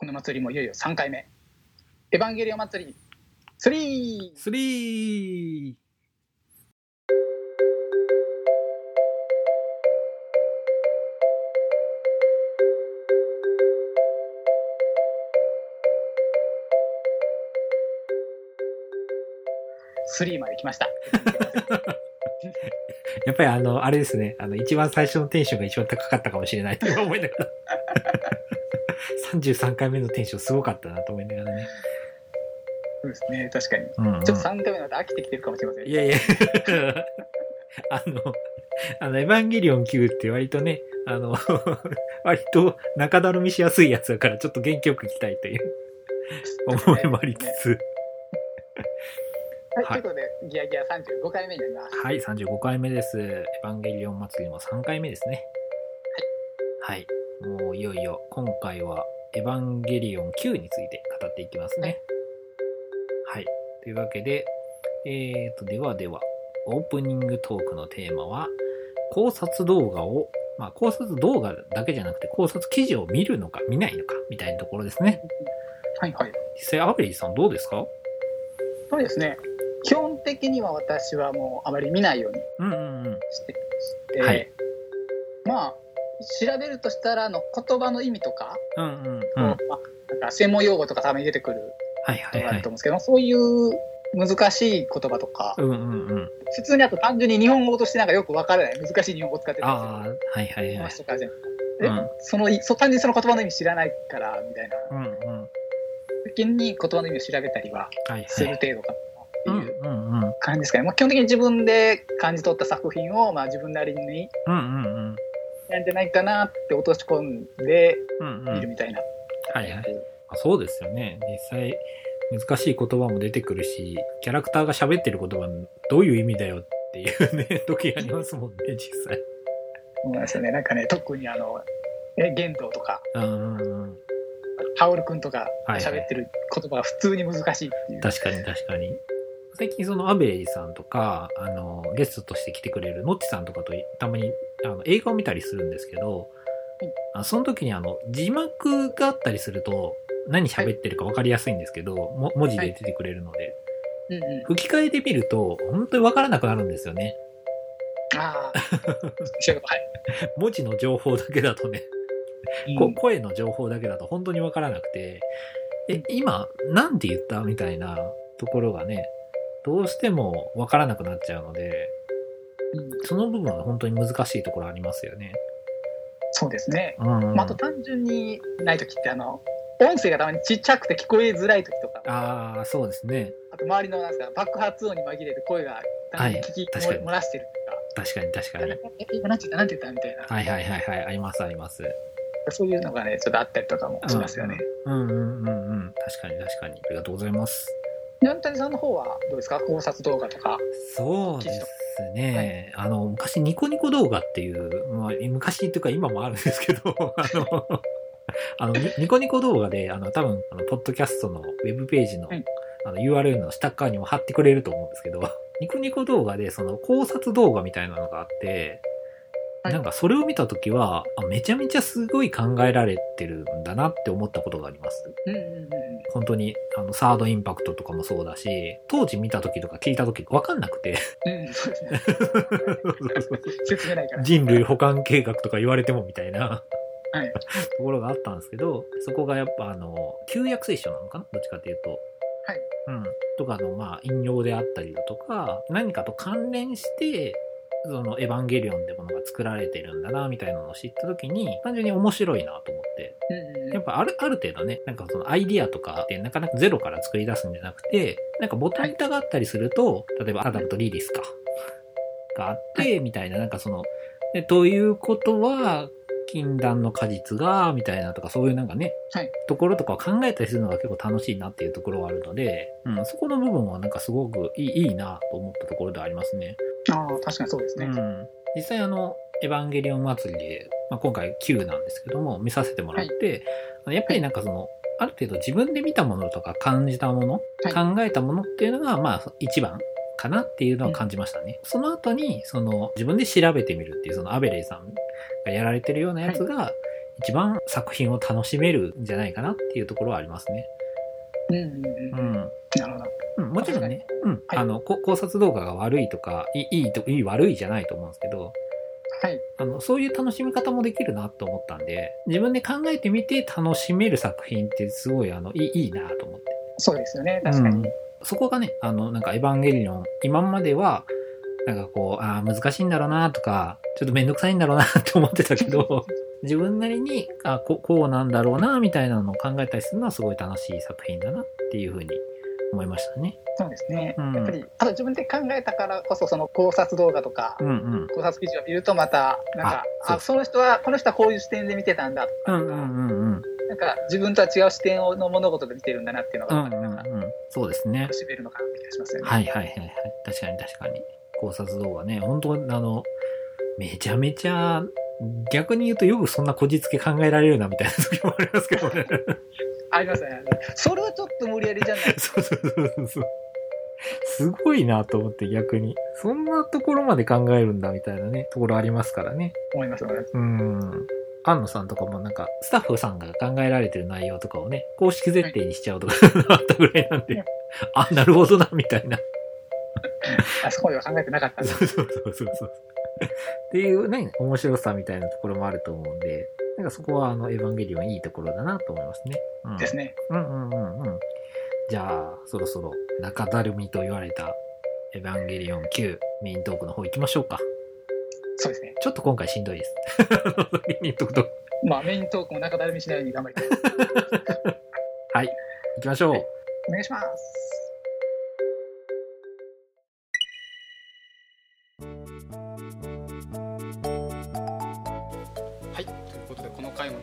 この祭りもいよいよ3回目。エヴァンゲリオン祭り 3! スリー3まで来ました。やっぱりあの、あれですね。あの、一番最初のテンションが一番高かったかもしれないと 思いながら。33回目のテンションすごかったなと思いながらね。そうですね、確かに。うん、うん。ちょっと3回目だと飽きてきてるかもしれません。いやいや。あの、あの、エヴァンゲリオン9って割とね、あの、割と中だるみしやすいやつだから、ちょっと元気よくいきたいという思いもありつつ。はい、はいということで、ギヤギヤ35回目になります。はい、35回目です。エヴァンゲリオン祭りも3回目ですね。はい。はい。もういよいよ、今回はエヴァンゲリオン9について語っていきますね。はい。というわけで、えーと、ではでは、オープニングトークのテーマは、考察動画を、まあ考察動画だけじゃなくて考察記事を見るのか見ないのかみたいなところですね。はいはい。実際、アベリーさんどうですか？そうですね。基本的には私はもうあまり見ないようにうんうんうん。してまして、はいまあ、調べるとしたらあの言葉の意味とか、うんうんうん。まあ、なんか専門用語とかたまに出てくるとがあると。思うんですけど、そういう難しい言葉とか、うんうんうん。普通にあと単純に日本語としてなんかよくわからない難しい日本語を使ってたりするああ、はいはいはい。話とかじゃん。うえんそのいそ単純にその言葉の意味知らないからみたいなうんうん。時に言葉の意味を調べたりははいするはい。程度かなってうんいう。感じですかね。まあ、基本的に自分で感じ取った作品をまあ自分なりにうんうんうん。なんじゃないかなって落とし込んでうんうん。見るみたいな。はいはい。あそうですよね。実際、難しい言葉も出てくるし、キャラクターが喋ってる言葉どういう意味だよっていうね、時ありますもんね、実際。そうなんですよね。なんかね、特にあの、え、玄道とか、うんうんうん。タオルくんとかはい喋ってる言葉が普通に難しいっていう。確かに確かに。最近そのアベレージさんとか、あの、ゲストとして来てくれるノッチさんとかとたまにあの映画を見たりするんですけど、あその時にあの、字幕があったりすると、何喋ってるか分かりやすいんですけど、も文字で出てくれるので、うんうん。吹き替えで見ると、本当に分からなくなるんですよね。ああ。文字の情報だけだとね、こうん。声の情報だけだと本当に分からなくて、え、今、なんて言ったみたいなところがね、どうしても分からなくなっちゃうので、うんその部分は本当に難しいところありますよね。そうですね。うん。まあ、あと単純にない時って、あの、音声がたまにちっちゃくて聞こえづらい時とか、ああ、そうですね。あと周りのなんですか爆発音に紛れて声が単純に聞きはい確かに漏らしてると確かに確かか、に。え、今なんて言った？なんて言ったみたいな、はいはいはいはい。ありますあります。そういうのがね、ちょっとあったりとかもしますよね。うんうんうんうん。確かに確かに。ありがとうございます。ニャンタニさんの方はどうですか？考察動画とか。そうですね。あの、昔ニコニコ動画っていう、まあ、昔っていうか今もあるんですけど、あの、あのニニコニコ動画で、あの、多分、あの、ポッドキャストのウェブページの、うんあの、URL の下っ側にも貼ってくれると思うんですけど、ニコニコ動画で、その、考察動画みたいなのがあって、はいなんかそれを見たときは、あめちゃめちゃすごい考えられてるんだなって思ったことがあります。うんうんうん本当に、あの、サードインパクトとかもそうだし、当時見た時とか聞いた時わかんなくて、うん。うん、そうですね。説明ないから。人類保管計画とか言われてもみたいなはい。ところがあったんですけど、そこがやっぱあの、旧約聖書なのかな？どっちかというと。はい。うん。とかの、まあ、引用であったりだとか、何かと関連して、そのエヴァンゲリオンってものが作られてるんだな、みたいなのを知った時に、単純に面白いなと思って。やっぱある、ある程度ね、なんかそのアイディアとかってなかなかゼロから作り出すんじゃなくて、なんかボタン板があったりすると、例えばアダムとリリスか、があって、みたいな、なんかその、で、ということは、禁断の果実が、みたいなとか、そういうなんかね、はいところとかを考えたりするのが結構楽しいなっていうところはあるので、うん、そこの部分はなんかすごくいいいいなと思ったところではありますね。ああ、確かにそうですね。うん、実際あの、エヴァンゲリオン祭りで、まあ、今回9なんですけども、見させてもらって、あのやっぱりなんかその、ある程度自分で見たものとか感じたもの、はい考えたものっていうのが、まあ一番かなっていうのは感じましたね。その後に、その自分で調べてみるっていう、そのアベレイさんがやられてるようなやつが、一番作品を楽しめるんじゃないかなっていうところはありますね。うんうんうん。うん。なるほど。うん、もちろんね、うん、はいあの、こ考察動画が悪いとか、いいいいと、いい悪いじゃないと思うんですけど、はい。あの、そういう楽しみ方もできるなと思ったんで、自分で考えてみて楽しめる作品ってすごい、あの、いいいいなと思って。そうですよね。確かに。うんそこがね、あの、なんかエヴァンゲリオン、今までは、なんかこう、ああ、難しいんだろうなとか、ちょっとめんどくさいんだろうなって思ってたけど、自分なりに、あここうなんだろうな、みたいなのを考えたりするのはすごい楽しい作品だなっていうふうに思いましたね。そうですね。うんやっぱり、あと自分で考えたからこそ、その考察動画とか、うんうん。考察記事を見るとまた、なんか、ああその人は、この人はこういう視点で見てたんだとか、うんうんうんうん。なんか自分とは違う視点をの物事で見てるんだなっていうのが、うんうんなんか、うん。そうですね楽。しめるのかなって気がしますよね。はいはいはいはい。確かに確かに。考察動画ね、本当あの、めちゃめちゃ、逆に言うとよくそんなこじつけ考えられるなみたいな時もありますけどね。ありますね。それはちょっと無理やりじゃない？そうそうそうそう。すごいなと思って逆に。そんなところまで考えるんだみたいなね、ところありますからね。思います思います。うん。安野さんとかもなんか、スタッフさんが考えられてる内容とかをね、公式設定にしちゃうとか あったぐらいなんで、あ、なるほどな、みたいな。あそこまでは考えてなかったそうそうそうそう。っていうね、面白さみたいなところもあると思うんで、なんかそこはあの、エヴァンゲリオンいいところだなと思いますね。うん、ですね。うんうんうんうん。じゃあ、そろそろ中だるみと言われたエヴァンゲリオン9メイントークの方行きましょうか。そうですね。ちょっと今回しんどいです。先に言っとくと。まあメイントークも中だるみしないように頑張りたい。はい。行きましょう。はいお願いします。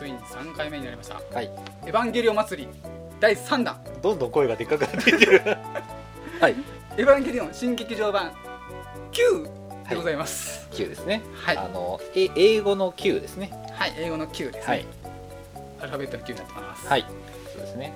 ついに3回目になりました。はい。エヴァンゲリオン祭り第3弾。どんどん声がでかくなっていってる。はい。エヴァンゲリオン新劇場版9でございます。9ですね。はい。あの、え英語の9ですね。はい、英語の9ですね。はい。アルファベットの9になってます。はい。そうですね。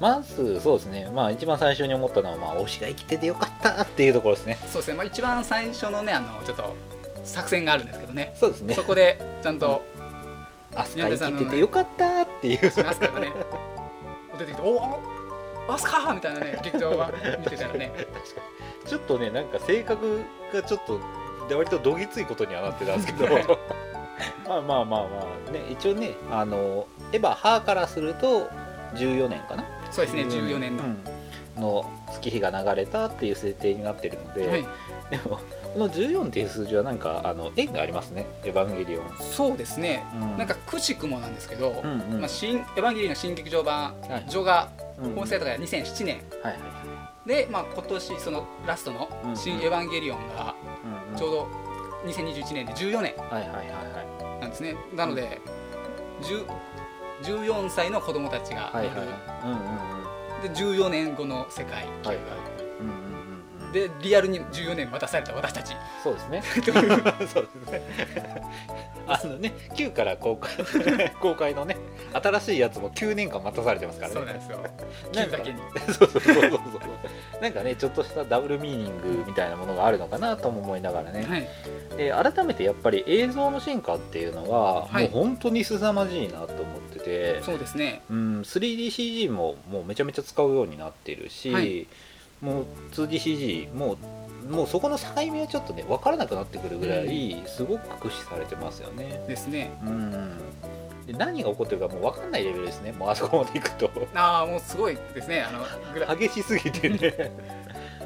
まず、そうですね。まあ、一番最初に思ったのは、まあ、推しが生きててよかったっていうところですね。そうですね。まあ一番最初のね、あのちょっと作戦があるんですけどね。そうですねそ。こでちゃんとアスカ生きててよかったっていう。しますからね。出てきて、おお、アスカーみたいなね、劇場が見てたらね。ちょっとね、なんか性格がちょっと、割とどぎついことにはなってたんですけど、まあまあまあまあ、ね、一応ね、あの、エヴァ、ハーからすると、14年かなそうですね、14年の。うんの月日が流れたっていう設定になってるので、はい、でも、この14っていう数字はなんか、あの、縁がありますね、エヴァンゲリオン。そうですね。うん。なんかくしくもなんですけど、うんうん。まあ新エヴァンゲリオンの新劇場版はい序がうん。本制とか2007年はいはいで、まあ今年そのラストのうん新エヴァンゲリオンがちょうど2021年で14年はいはいはいはい。なんですね。なので、10 14歳の子供たちがはいはいうんうんうん。で14年後の世界はいがう。んうんうんうんでリアルに14年待たされた私たち。そうですね。そうですね。あのね9から公開 公開のね新しいやつも9年間待たされてますからね。そうなんですよ。なんか9だけに。そうそうそうそうそう。なんかねちょっとしたダブルミーニングみたいなものがあるのかなとも思いながらね、はい。で改めてやっぱり映像の進化っていうのは、はい。もう本当に凄まじいなと思ってて。そうですね。うん 3DCG ももうめちゃめちゃ使うようになってるし、はいもう 2DCG もうもうそこの境目はちょっとね分からなくなってくるぐらいすごく駆使されてますよね。ですね。うん。で何が起こってるかもう分かんないレベルですね。もうあそこまで行くと。ああもうすごいですね。あの激しすぎてね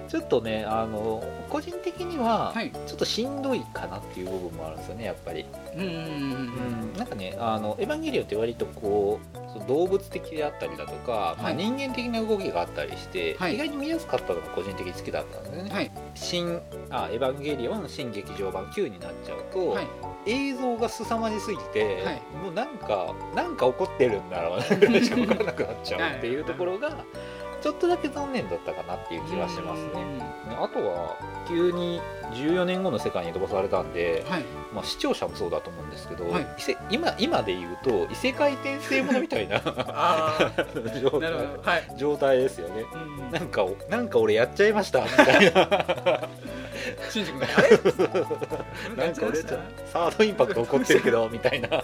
ちょっとねあの個人的にははい。ちょっとしんどいかなっていう部分もあるんですよねやっぱり。うんうんうんうんなんかねあのエヴァンゲリオンって割とこうその動物的であったりだとか、まあ、はい。人間的な動きがあったりして、はい。意外に見やすかったのが個人的に好きだったんですよね、はい。新あエヴァンゲリオン新劇場版9になっちゃうと、はい。映像が凄まじすぎて、はい。もうなんかなんか起こってるんだろうなぐらいしか分からなくなっちゃうっていうところがちょっとだけ残念だったかなっていう気がしますね。あとは急に14年後の世界に飛ばされたんで、はい。まあ、視聴者もそうだと思うんですけど、はい。今今で言うと異世界転生ものみたいな あ 状態。ですよね。うん。なんかおなんか俺やっちゃいましたみたいな。新宿があれなんか俺サードインパクト起こってるけどみたいな。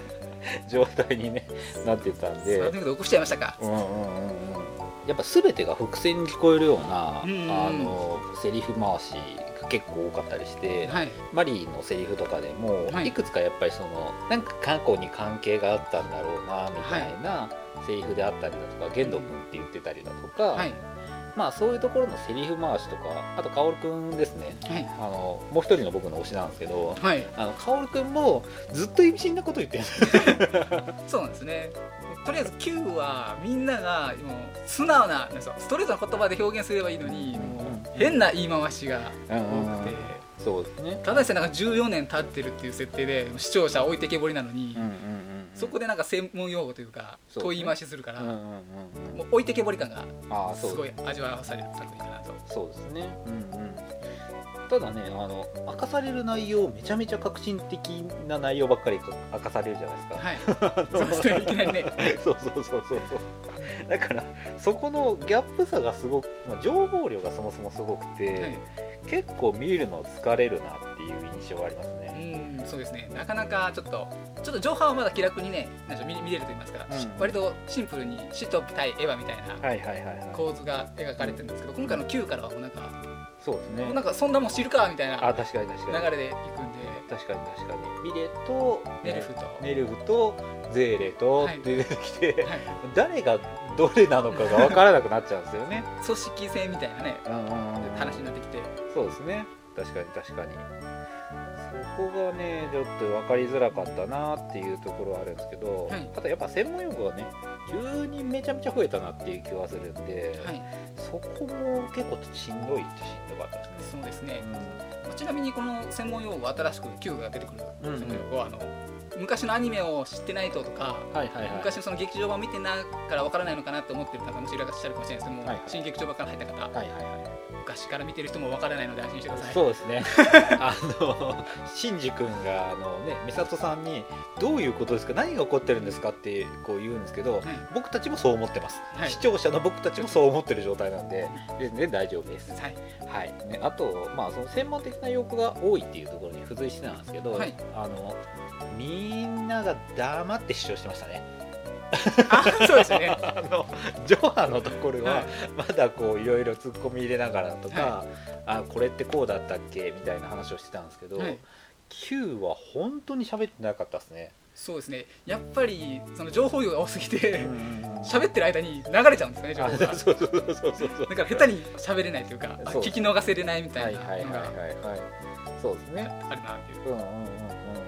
状態に、ね、なってたんで。そういうこと起こしちゃいましたか。うんうんうんうんやっぱ全てが伏線に聞こえるような、うんうんあのセリフ回しが結構多かったりして、はい。マリーのセリフとかでも、はい。い、くつかやっぱりそのなんか過去に関係があったんだろうなみたいなセリフであったりだとか玄斗君って言ってたりだとか、はいまあそういうところのセリフ回しとかあと薫君ですね。はい。あのもう一人の僕の推しなんですけどはい。あの薫君もずっと意味深なこと言ってる。そうなんですね。とりあえず Q はみんながもう素直なストレートな言葉で表現すればいいのにもう変な言い回しが多くて。そうですね。ただでさえなんか14年経ってるっていう設定で視聴者置いてけぼりなのに、うんうんうんそこでなんか専門用語というか問い回しするから、もう置いてけぼり感がすごい味わわされる作品かなと。そうですね。うんうん。ただねあの明かされる内容めちゃめちゃ革新的な内容ばっかり明かされるじゃないですか、はい。そうですねいきなりね。そうそうそうそうそう。だからそこのギャップさがすごく、まあ、情報量がそもそもすごくて、はい。結構見るの疲れるなっていう印象がありますうね、んそうですね。なかなかちょっとちょっと情報はまだ気楽にねなんか見見れると言いますか、うん。割とシンプルに死と対エヴァみたいな構図が描かれてるんですけど今回の Q からはもうなんか、そうですね。なんかそんなもん知るかみたいなあ確かに確かに。流れでいくんで。確かに確かに。ミレとネルフと、ネルフとゼーレとはい。で出てきて、はい、誰がどれなのかが分からなくなっちゃうんですよね。組織性みたいなねうんうんうん。話になってきて。そうですね。確かに確かに。そこがねちょっと分かりづらかったなっていうところはあるんですけど、はい。ただやっぱ専門用語がね急にめちゃめちゃ増えたなっていう気はするんで、はい。そこも結構しんどいっちゃしんどかったですね。そうですね。ちなみにこの専門用語新しく Q が出てくるうん。専門用語はあの昔のアニメを知ってないととかはいはいはい。昔のその劇場版を見てないからわからないのかなと思ってる方もいらっしゃるかもしれないですけども、はいはい。新劇場版から入った方、はいはいはい。昔から見てる人もわからないので安心してください。そうですね。あのシンジ君があのね美里さんに「どういうことですか何が起こってるんですか?」ってこう言うんですけど、はい。僕たちもそう思ってます、はい。視聴者の僕たちもそう思ってる状態なんで全然大丈夫です、はい。はい。ね、あと、まあ、その専門的な用語が多いっていうところに付随してなんですけど、はい。あのみんなが黙って主張してましたねあそうですよね。あのジョハのところは、はい。まだこういろいろ突っ込み入れながらとか、はあこれってこうだったっけ？みたいな話をしてたんですけど、はい。Q は本当に喋ってなかったですね。そうですね。やっぱりその情報量が多すぎて喋喋ってる間に流れちゃうんですね情あ報が。そうそうそうそうだから下手に喋れないというか聞き逃せれないみたはいいなのがそうですね。あるなっていう。うんうんうんうん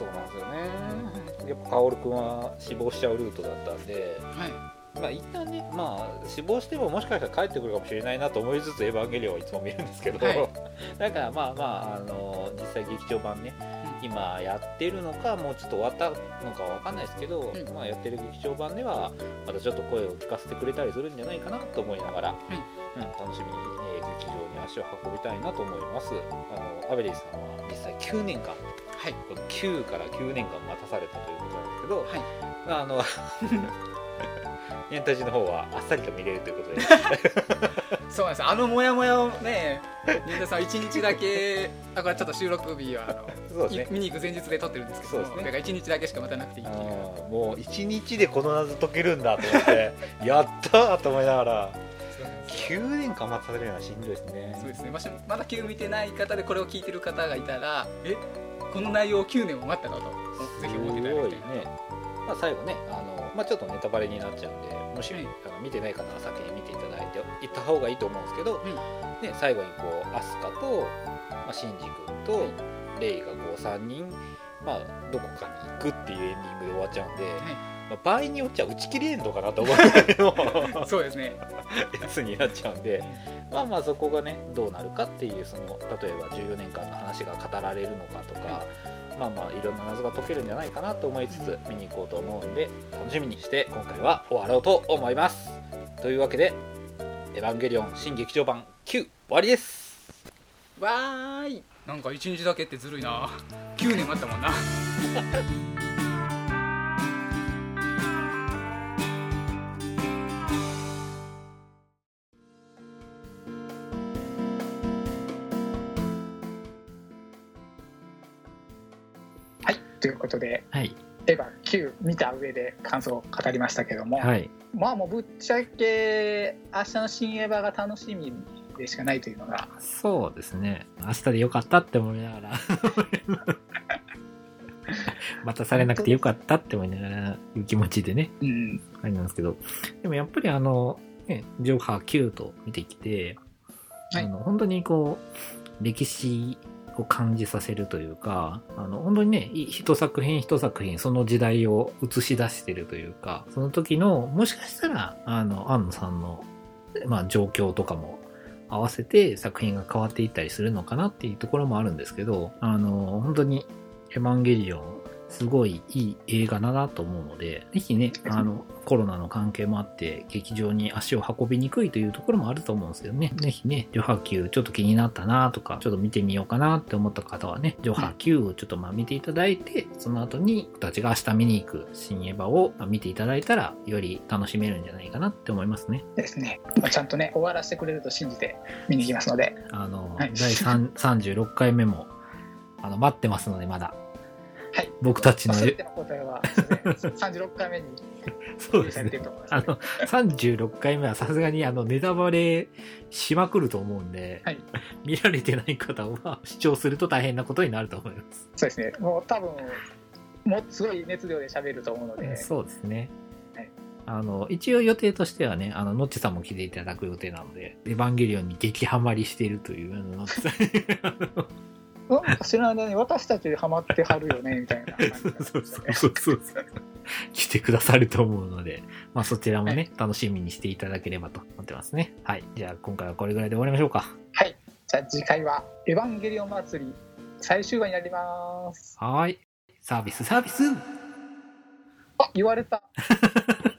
そうなんですよね。やっぱ薫君は死亡しちゃうルートだったんではまあ一旦ねまあ死亡してももしかしたら帰ってくるかもしれないなと思いつつ「エヴァンゲリオン」はいつも見るんですけど、はい。だからまあまああの実際劇場版ね今やってるのかもうちょっと終わったのかわかんないですけど、うん。まあ、やってる劇場版ではまたちょっと声を聞かせてくれたりするんじゃないかなと思いながら、うん、楽しみに、えー劇場に足を運びたいなと思います。あのアベリーさんは実際9年間いはい。この9から9年間待たされたということなんですけど、はい。まああのエンタジの方はあっさりと見れるということで。そうなんです。あのモヤモヤをね新田さん一日だけあこれちょっと収録日はあのそうですね。い見に行く前日で撮ってるんですけどそうですね。だから一日だけしか待たなくていいっていう。もう1日でこの謎解けるんだと思って やったーと思いながら。そうなんです9年間待たされるのはしんどいですね。そうですね、ましまだ Q 見てない方でこれを聞いてる方がいたらえ？この内容を9年も待ったのと。ぜひ思っていただきたい。ね、まあ、最後ねあの、まあ、ちょっとネタバレになっちゃうんでもし、はいあの見てない方は先に見ていただいていった方がいいと思うんですけど、ん。ね、最後にこうアスカと、まあ、シンジ君とレイがこう3人、まあ、どこかに行くっていうエンディングで終わっちゃうんで、まあ、場合によっちゃ打ち切りエンドかなと思うぐらいのそうですねやつになっちゃうんでまあまあそこがねどうなるかっていうその例えば14年間の話が語られるのかとか、まあまあいろんな謎が解けるんじゃないかなと思いつつ見に行こうと思うんで楽しみにして今回は終わろうと思います。というわけで「エヴァンゲリオン新劇場版9」終わりです。わーい。なんか一日だけってずるいな。9年待ったもんな。ことではい「エヴァ9見た上で感想を語りましたけども、はい。まあもうぶっちゃけ明日の新エヴァが楽しみでしかないというのがそうですね。明日でよかったって思いながら。待たされなくてよかったって思いながら、いう気持ちでね、うんあれなんですけど。でもやっぱりあの、ね、ジョーハー9と見てきて、はいあの本当にこう、歴史を感じさせるというか、あの、本当にね、一作品一作品、その時代を映し出してるというか、その時の、もしかしたら、あの、安野さんの、まあ、状況とかも合わせて作品が変わっていったりするのかなっていうところもあるんですけど、あの、本当に、エヴァンゲリオン、すごいいい映画だなと思うので、ぜひね、あの、コロナの関係もあって、劇場に足を運びにくいというところもあると思うんですけどね、ぜひね、ジョハ Q ちょっと気になったなとか、ちょっと見てみようかなって思った方はね、ジョハ Q をちょっとまあ見ていただいて、その後に僕たちが明日見に行く新エヴァをまあ見ていただいたら、より楽しめるんじゃないかなって思いますね。ですね、まあ、ちゃんとね終わらせてくれると信じて見に行きますので。あの、はい。第3 36回目も、あの、待ってますので、まだ。はい僕たちのの答えは 36回目にそうですねされてる。と思いますあの、36回目はさすがにあの、ネタバレしまくると思うんで、はい見られてない方は視聴すると大変なことになると思います。そうですねもう多分もうすごい熱量で喋ると思うのでそうですねはい。あの、一応予定としてはね、あの、のっちさんも来ていただく予定なので、エヴァンゲリオンに激ハマりしているという、あの、さん。なんか知らない間に私たちハマってはるよねみたいな感じそうそうそうそう。来てくださると思うので、まあそちらもね、楽しみにしていただければと思ってますね。はい。じゃあ今回はこれぐらいで終わりましょうか。はいじゃあ次回は「エヴァンゲリオン祭り」最終話になりますはーい。サービス、サービスあ言われた